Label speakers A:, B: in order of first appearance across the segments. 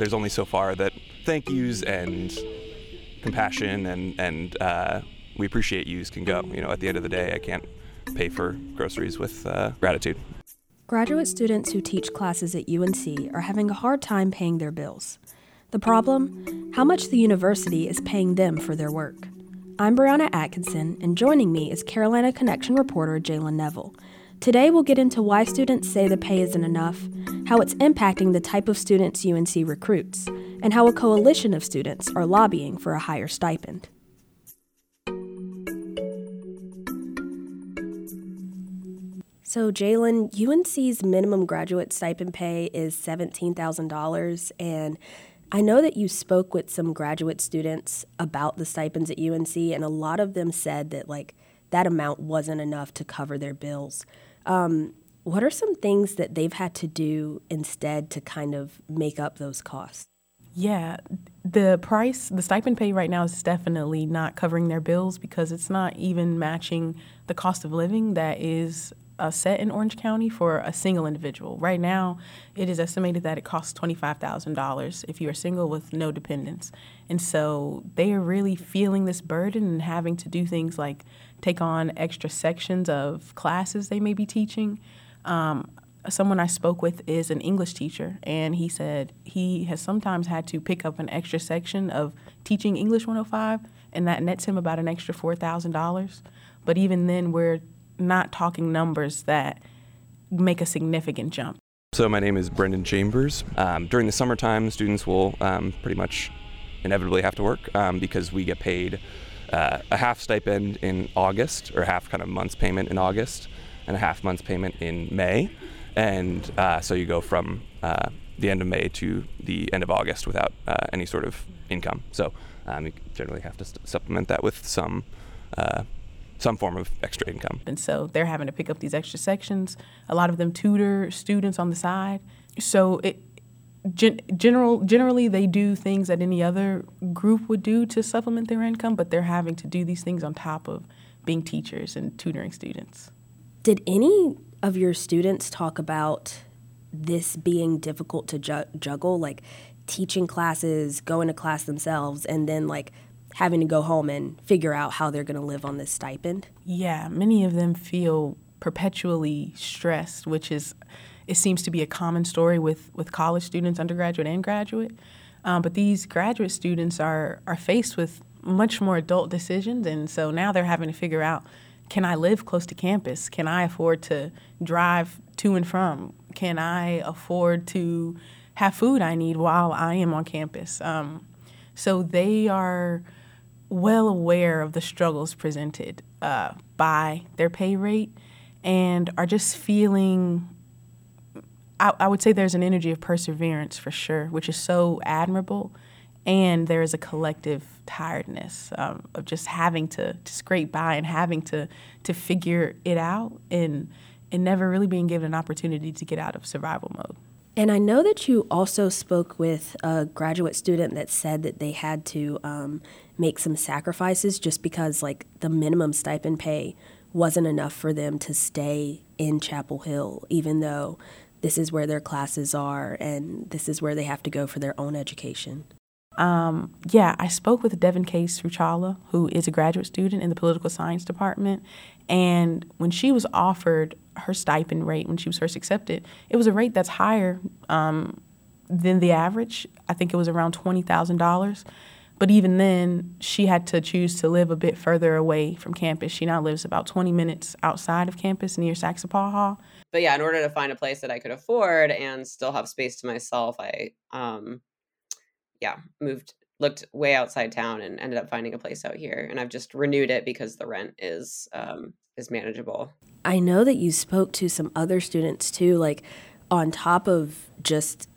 A: there's only so far that thank yous and compassion and and uh, we appreciate yous can go. You know, at the end of the day, I can't pay for groceries with uh, gratitude.
B: Graduate students who teach classes at UNC are having a hard time paying their bills. The problem? How much the university is paying them for their work. I'm Brianna Atkinson, and joining me is Carolina Connection reporter Jalen Neville. Today, we'll get into why students say the pay isn't enough, how it's impacting the type of students UNC recruits, and how a coalition of students are lobbying for a higher stipend. So, Jalen, UNC's minimum graduate stipend pay is $17,000. And I know that you spoke with some graduate students about the stipends at UNC, and a lot of them said that, like, that amount wasn't enough to cover their bills. Um, what are some things that they've had to do instead to kind of make up those costs?
C: Yeah, the price, the stipend pay right now is definitely not covering their bills because it's not even matching the cost of living that is uh, set in Orange County for a single individual. Right now, it is estimated that it costs $25,000 if you are single with no dependents. And so they are really feeling this burden and having to do things like take on extra sections of classes they may be teaching. Um, someone I spoke with is an English teacher, and he said he has sometimes had to pick up an extra section of teaching English 105, and that nets him about an extra $4,000. But even then, we're not talking numbers that make a significant jump.
A: So, my name is Brendan Chambers. Um, during the summertime, students will um, pretty much inevitably have to work um, because we get paid uh, a half stipend in August, or half kind of month's payment in August, and a half month's payment in May. And uh, so you go from uh, the end of May to the end of August without uh, any sort of income. So um, you generally have to st- supplement that with some uh, some form of extra income.
C: And so they're having to pick up these extra sections. A lot of them tutor students on the side. So it, gen- general, generally they do things that any other group would do to supplement their income, but they're having to do these things on top of being teachers and tutoring students.
B: Did any of your students talk about this being difficult to ju- juggle, like teaching classes, going to class themselves, and then like having to go home and figure out how they're going to live on this stipend?
C: Yeah, many of them feel perpetually stressed, which is it seems to be a common story with with college students, undergraduate and graduate. Um, but these graduate students are are faced with much more adult decisions, and so now they're having to figure out: Can I live close to campus? Can I afford to drive to and from? Can I afford to have food I need while I am on campus? Um, so they are well aware of the struggles presented uh, by their pay rate and are just feeling I, I, would say there's an energy of perseverance for sure which is so admirable and there is a collective tiredness um, of just having to, to scrape by and having to to figure it out and and never really being given an opportunity to get out of survival mode
B: and I know that you also spoke with a graduate student that said that they had to um, make some sacrifices just because, like, the minimum stipend pay wasn't enough for them to stay in Chapel Hill, even though this is where their classes are and this is where they have to go for their own education.
C: Um, yeah, I spoke with Devin K. Ruchala, who is a graduate student in the political science department. And when she was offered her stipend rate, when she was first accepted, it was a rate that's higher um, than the average. I think it was around $20,000. But even then, she had to choose to live a bit further away from campus. She now lives about 20 minutes outside of campus near Saxapahaw.
D: But yeah, in order to find a place that I could afford and still have space to myself, I um, yeah, moved looked way outside town and ended up finding a place out here and I've just renewed it because the rent is um is manageable.
B: I know that you spoke to some other students too like on top of just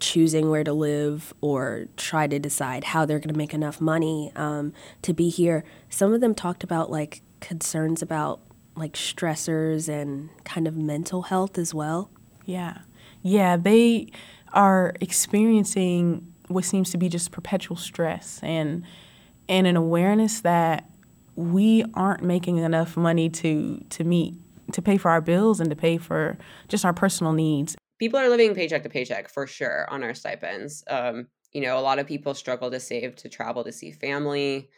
B: choosing where to live or try to decide how they're going to make enough money um, to be here some of them talked about like concerns about like stressors and kind of mental health as well
C: yeah yeah they are experiencing what seems to be just perpetual stress and and an awareness that we aren't making enough money to to meet to pay for our bills and to pay for just our personal needs
D: people are living paycheck to paycheck for sure on our stipends. Um, you know, a lot of people struggle to save to travel to see family.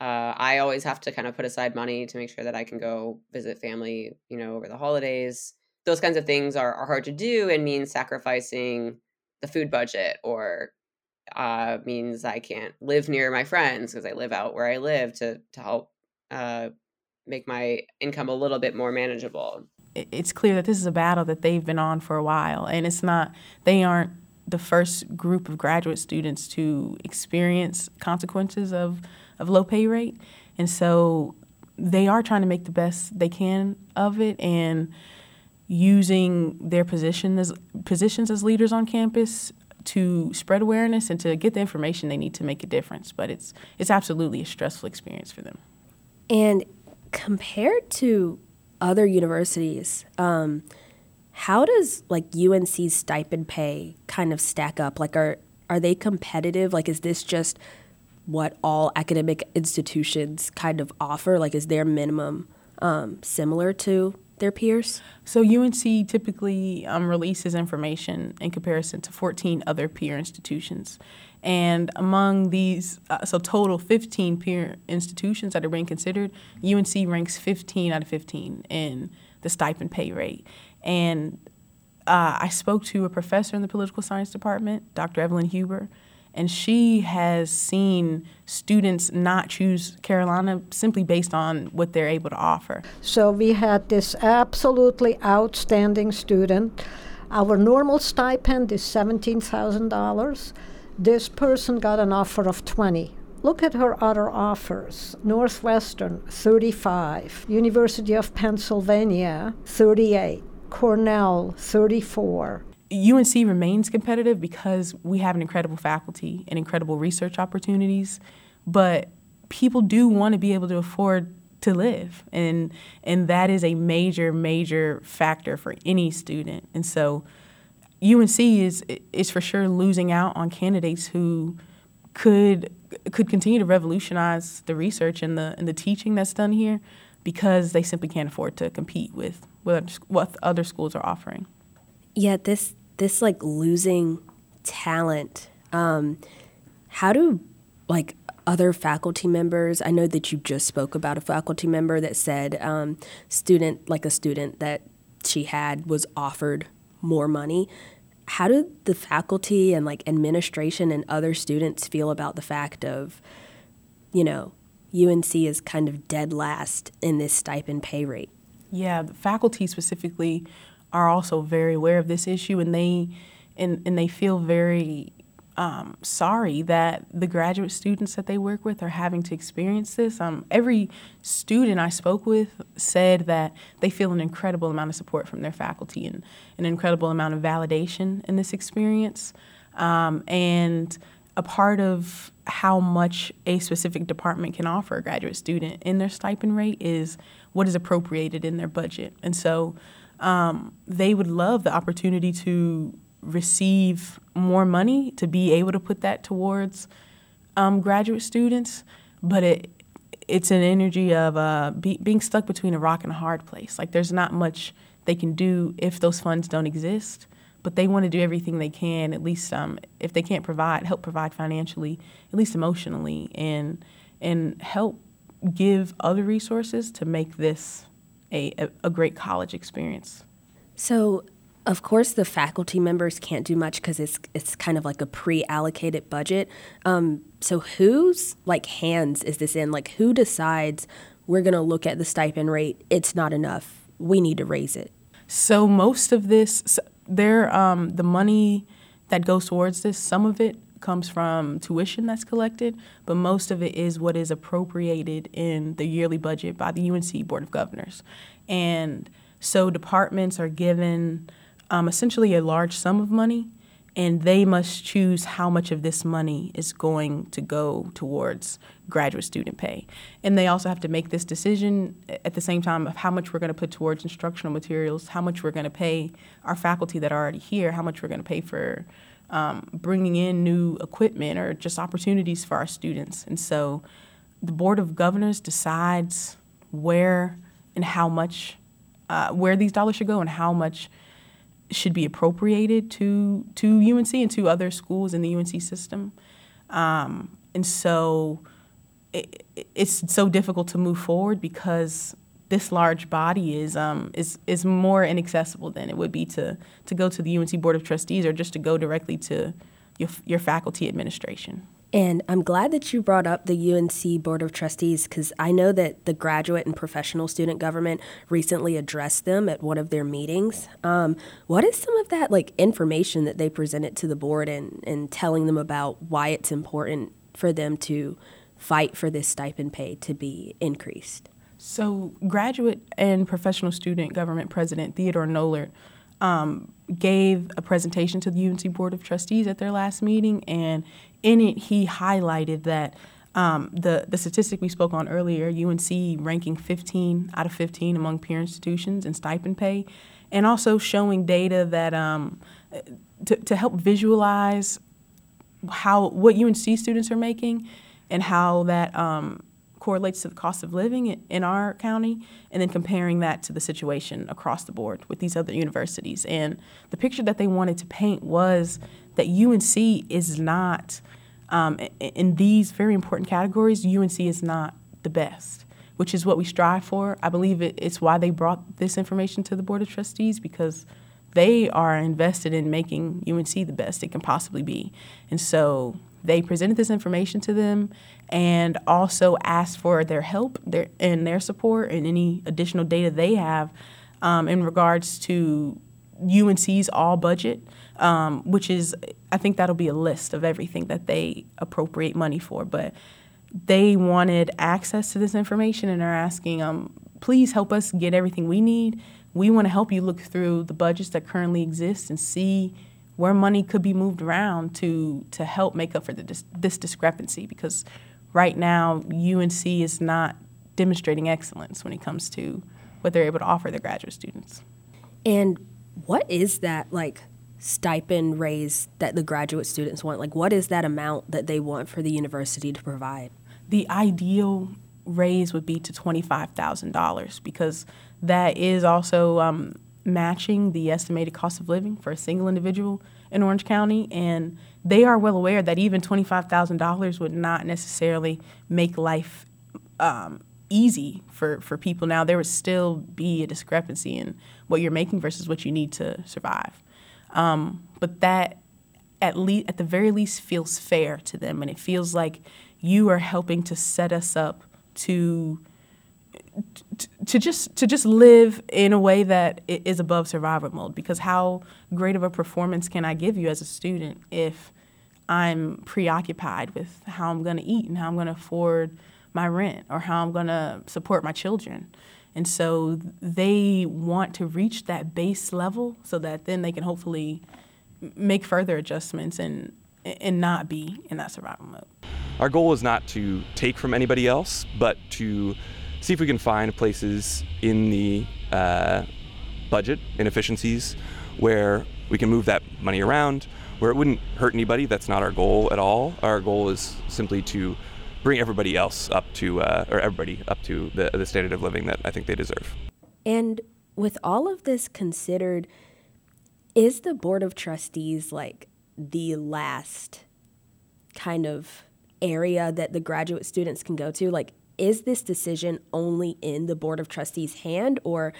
D: Uh, I always have to kind of put aside money to make sure that I can go visit family, you know, over the holidays. Those kinds of things are, are hard to do and mean sacrificing the food budget or uh, means I can't live near my friends because I live out where I live to to help uh, make my income a little bit more manageable.
C: It's clear that this is a battle that they've been on for a while, and it's not they aren't the first group of graduate students to experience consequences of of low pay rate, and so they are trying to make the best they can of it and using their position as positions as leaders on campus to spread awareness and to get the information they need to make a difference. But it's it's absolutely a stressful experience for them.
B: And compared to other universities, um, how does like UNC's stipend pay kind of stack up? Like, are are they competitive? Like, is this just what all academic institutions kind of offer? Like, is their minimum um, similar to their peers?
C: So UNC typically um, releases information in comparison to 14 other peer institutions. And among these, uh, so total 15 peer institutions that are being considered, UNC ranks 15 out of 15 in the stipend pay rate. And uh, I spoke to a professor in the political science department, Dr. Evelyne Huber, and she has seen students not choose Carolina simply based on what they're able to offer.
E: So we had this absolutely outstanding student. Our normal stipend is $17,000. This person got an offer of 20. Look at her other offers. Northwestern 35, University of Pennsylvania 38, Cornell 34,
C: UNC remains competitive because we have an incredible faculty and incredible research opportunities, but people do want to be able to afford to live and and that is a major major factor for any student. And so UNC is is for sure losing out on candidates who could could continue to revolutionize the research and the and the teaching that's done here because they simply can't afford to compete with with what other schools are offering
B: yeah, this this like losing talent. Um, how do like other faculty members? I know that you just spoke about a faculty member that said um, student like a student that she had was offered more money. How do the faculty and like administration and other students feel about the fact of, you know, UNC is kind of dead last in this stipend pay rate?
C: Yeah, faculty specifically are also very aware of this issue and they and, and they feel very um, sorry that the graduate students that they work with are having to experience this. Um, every student I spoke with said that they feel an incredible amount of support from their faculty and an incredible amount of validation in this experience. Um, and a part of how much a specific department can offer a graduate student in their stipend rate is what is appropriated in their budget. And so um, they would love the opportunity to receive more money to be able to put that towards um, graduate students, but it it's an energy of uh, be, being stuck between a rock and a hard place. Like there's not much they can do if those funds don't exist, but they want to do everything they can. At least um, if they can't provide, help provide financially, at least emotionally, and and help give other resources to make this a, a, a great college experience.
B: So, of course, the faculty members can't do much because it's it's kind of like a pre-allocated budget. Um, so, whose like hands is this in? Like, who decides we're going to look at the stipend rate? It's not enough. We need to raise it.
C: So, most of this, there, um, the money that goes towards this, some of it comes from tuition that's collected, but most of it is what is appropriated in the yearly budget by the UNC Board of Governors. And so departments are given um, essentially a large sum of money, and they must choose how much of this money is going to go towards graduate student pay. And they also have to make this decision at the same time of how much we're going to put towards instructional materials, how much we're going to pay our faculty that are already here, how much we're going to pay for um, bringing in new equipment or just opportunities for our students. And so the Board of Governors decides where and how much, uh, where these dollars should go and how much should be appropriated to to UNC and to other schools in the UNC system. Um, and so it, it's so difficult to move forward because this large body is um, is is more inaccessible than it would be to to go to the UNC Board of Trustees or just to go directly to your, your faculty administration.
B: And I'm glad that you brought up the UNC Board of Trustees because I know that the graduate and professional student government recently addressed them at one of their meetings. Um, what is some of that like information that they presented to the board and, and telling them about why it's important for them to fight for this stipend pay to be increased?
C: So, graduate and professional student government president Theodore Nollert um, gave a presentation to the UNC Board of Trustees at their last meeting, and in it, he highlighted that um, the the statistic we spoke on earlier, UNC ranking 15 out of 15 among peer institutions in stipend pay, and also showing data that um, to, to help visualize how what UNC students are making and how that um, correlates to the cost of living in our county, and then comparing that to the situation across the board with these other universities. And the picture that they wanted to paint was that UNC is not, um, in these very important categories, UNC is not the best, which is what we strive for. I believe it, it's why they brought this information to the Board of Trustees because they are invested in making UNC the best it can possibly be. And so they presented this information to them and also asked for their help their, and their support and any additional data they have um, in regards to UNC's all budget, um, which is, I think that'll be a list of everything that they appropriate money for. But they wanted access to this information and are asking, um, please help us get everything we need. We want to help you look through the budgets that currently exist and see where money could be moved around to to help make up for the, this discrepancy because right now UNC is not demonstrating excellence when it comes to what they're able to offer their graduate students.
B: And what is that like stipend raise that the graduate students want? Like what is that amount that they want for the university to provide?
C: The ideal raise would be to $25,000 because that is also um, matching the estimated cost of living for a single individual in Orange County. And they are well aware that even $25,000 would not necessarily make life um, easy for, for people. Now, there would still be a discrepancy in what you're making versus what you need to survive. Um, but that, at least at the very least, feels fair to them, and it feels like you are helping to set us up to to just to just live in a way that is above survival mode because how great of a performance can I give you as a student if I'm preoccupied with how I'm going to eat and how I'm going to afford my rent or how I'm going to support my children. And so they want to reach that base level so that then they can hopefully make further adjustments and and not be in that survival mode.
A: Our goal is not to take from anybody else, but to see if we can find places in the uh, budget inefficiencies where we can move that money around, where it wouldn't hurt anybody. That's not our goal at all. Our goal is simply to bring everybody else up to, uh, or everybody up to the, the standard of living that I think they deserve.
B: And with all of this considered, is the Board of Trustees like the last kind of area that the graduate students can go to? Like, is this decision only in the Board of Trustees' hand, or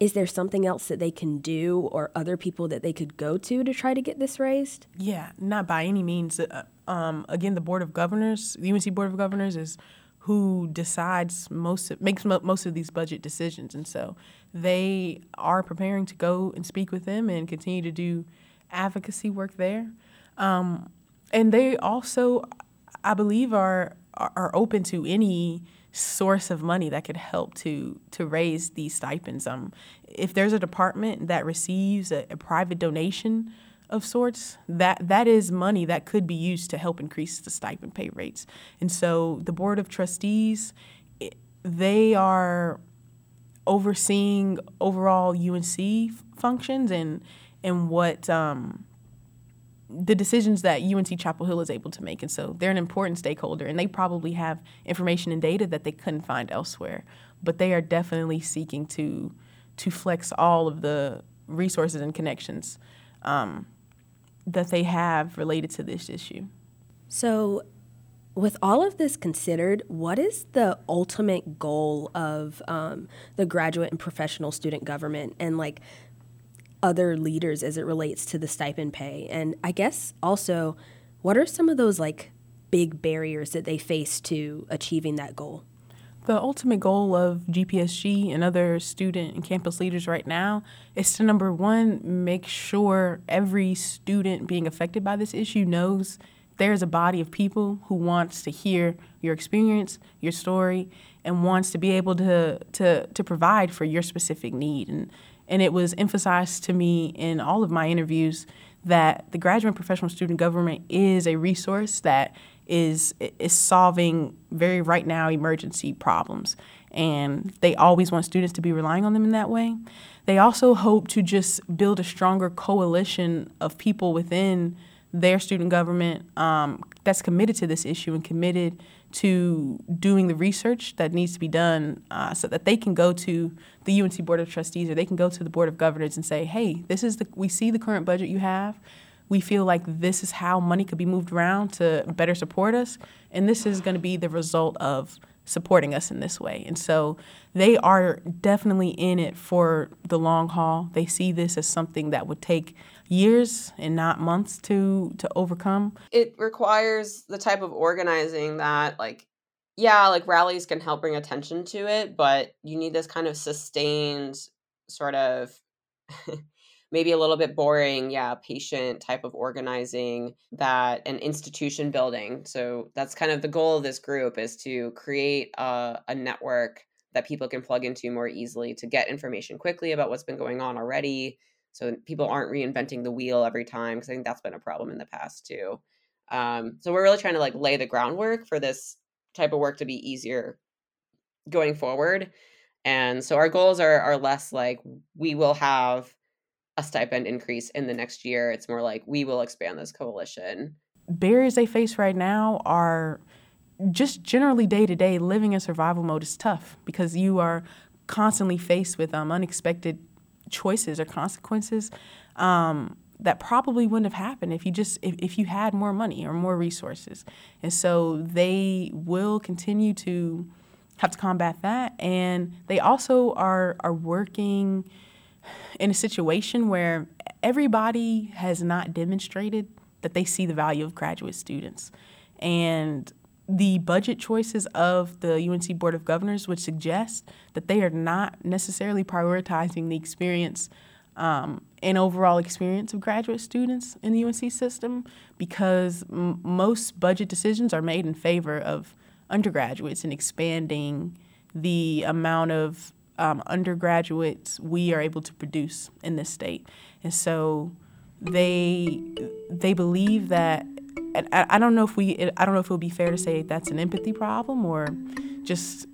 B: is there something else that they can do or other people that they could go to to try to get this raised?
C: Yeah, not by any means. Uh, um, again, the Board of Governors, the UNC Board of Governors, is who decides most of, makes most of these budget decisions, and so they are preparing to go and speak with them and continue to do advocacy work there. Um, and they also, I believe, are are open to any source of money that could help to to raise these stipends. Um, if there's a department that receives a, a, private donation of sorts, that that is money that could be used to help increase the stipend pay rates. And so the board of trustees, they are overseeing overall UNC functions and and what um, the decisions that UNC Chapel Hill is able to make. And so they're an important stakeholder, and they probably have information and data that they couldn't find elsewhere. But they are definitely seeking to to flex all of the resources and connections um, that they have related to this issue.
B: So, with all of this considered, what is the ultimate goal of um, the graduate and professional student government and like other leaders as it relates to the stipend pay? And I guess also, what are some of those like big barriers that they face to achieving that goal?
C: The ultimate goal of GPSG and other student and campus leaders right now is to number one, make sure every student being affected by this issue knows there's a body of people who wants to hear your experience, your story, and wants to be able to to to provide for your specific need. And and it was emphasized to me in all of my interviews that the graduate professional student government is a resource that is is solving very right now emergency problems and they always want students to be relying on them in that way. They also hope to just build a stronger coalition of people within their student government um, that's committed to this issue and committed to doing the research that needs to be done uh, so that they can go to the UNC Board of Trustees or they can go to the Board of Governors and say, hey, this is the we see the current budget you have. We feel like this is how money could be moved around to better support us, and this is going to be the result of supporting us in this way. And so they are definitely in it for the long haul. They see this as something that would take years and not months to to overcome.
D: It requires the type of organizing that like yeah, like rallies can help bring attention to it, but you need this kind of sustained sort of maybe a little bit boring, yeah, patient type of organizing that an institution building. So that's kind of the goal of this group is to create a, a network that people can plug into more easily to get information quickly about what's been going on already so people aren't reinventing the wheel every time because i think that's been a problem in the past too. Um, so we're really trying to like lay the groundwork for this type of work to be easier going forward. And so our goals are are less like we will have a stipend increase in the next year. It's more like we will expand this coalition.
C: Barriers they face right now are just generally day to day living in survival mode is tough because you are constantly faced with um, unexpected choices or consequences um, that probably wouldn't have happened if you just if, if you had more money or more resources. And so they will continue to have to combat that. And they also are are working in a situation where everybody has not demonstrated that they see the value of graduate students. And the budget choices of the UNC Board of Governors would suggest that they are not necessarily prioritizing the experience um, and overall experience of graduate students in the UNC system because m- most budget decisions are made in favor of undergraduates and expanding the amount of um, undergraduates we are able to produce in this state. And so they they believe that and I, I don't know if we I don't know if it would be fair to say that's an empathy problem or just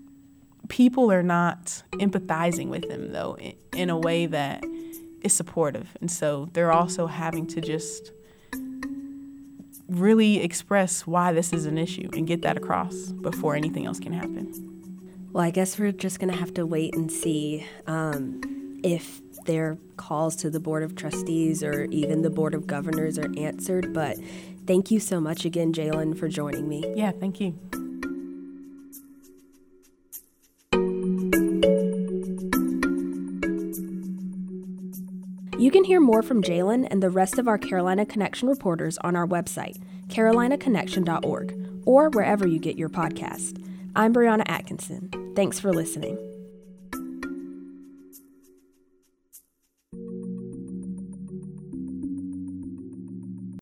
C: people are not empathizing with them though in, in a way that is supportive. And so they're also having to just really express why this is an issue and get that across before anything else can happen.
B: Well i guess we're just going to have to wait and see um, if their calls to the board of trustees or even the board of governors are answered but Thank you so much again, Jalen, for joining me.
C: Yeah, thank you.
B: You can hear more from Jalen and the rest of our Carolina Connection reporters on our website, carolinaconnection.org, or wherever you get your podcast. I'm Brianna Atkinson. Thanks for listening.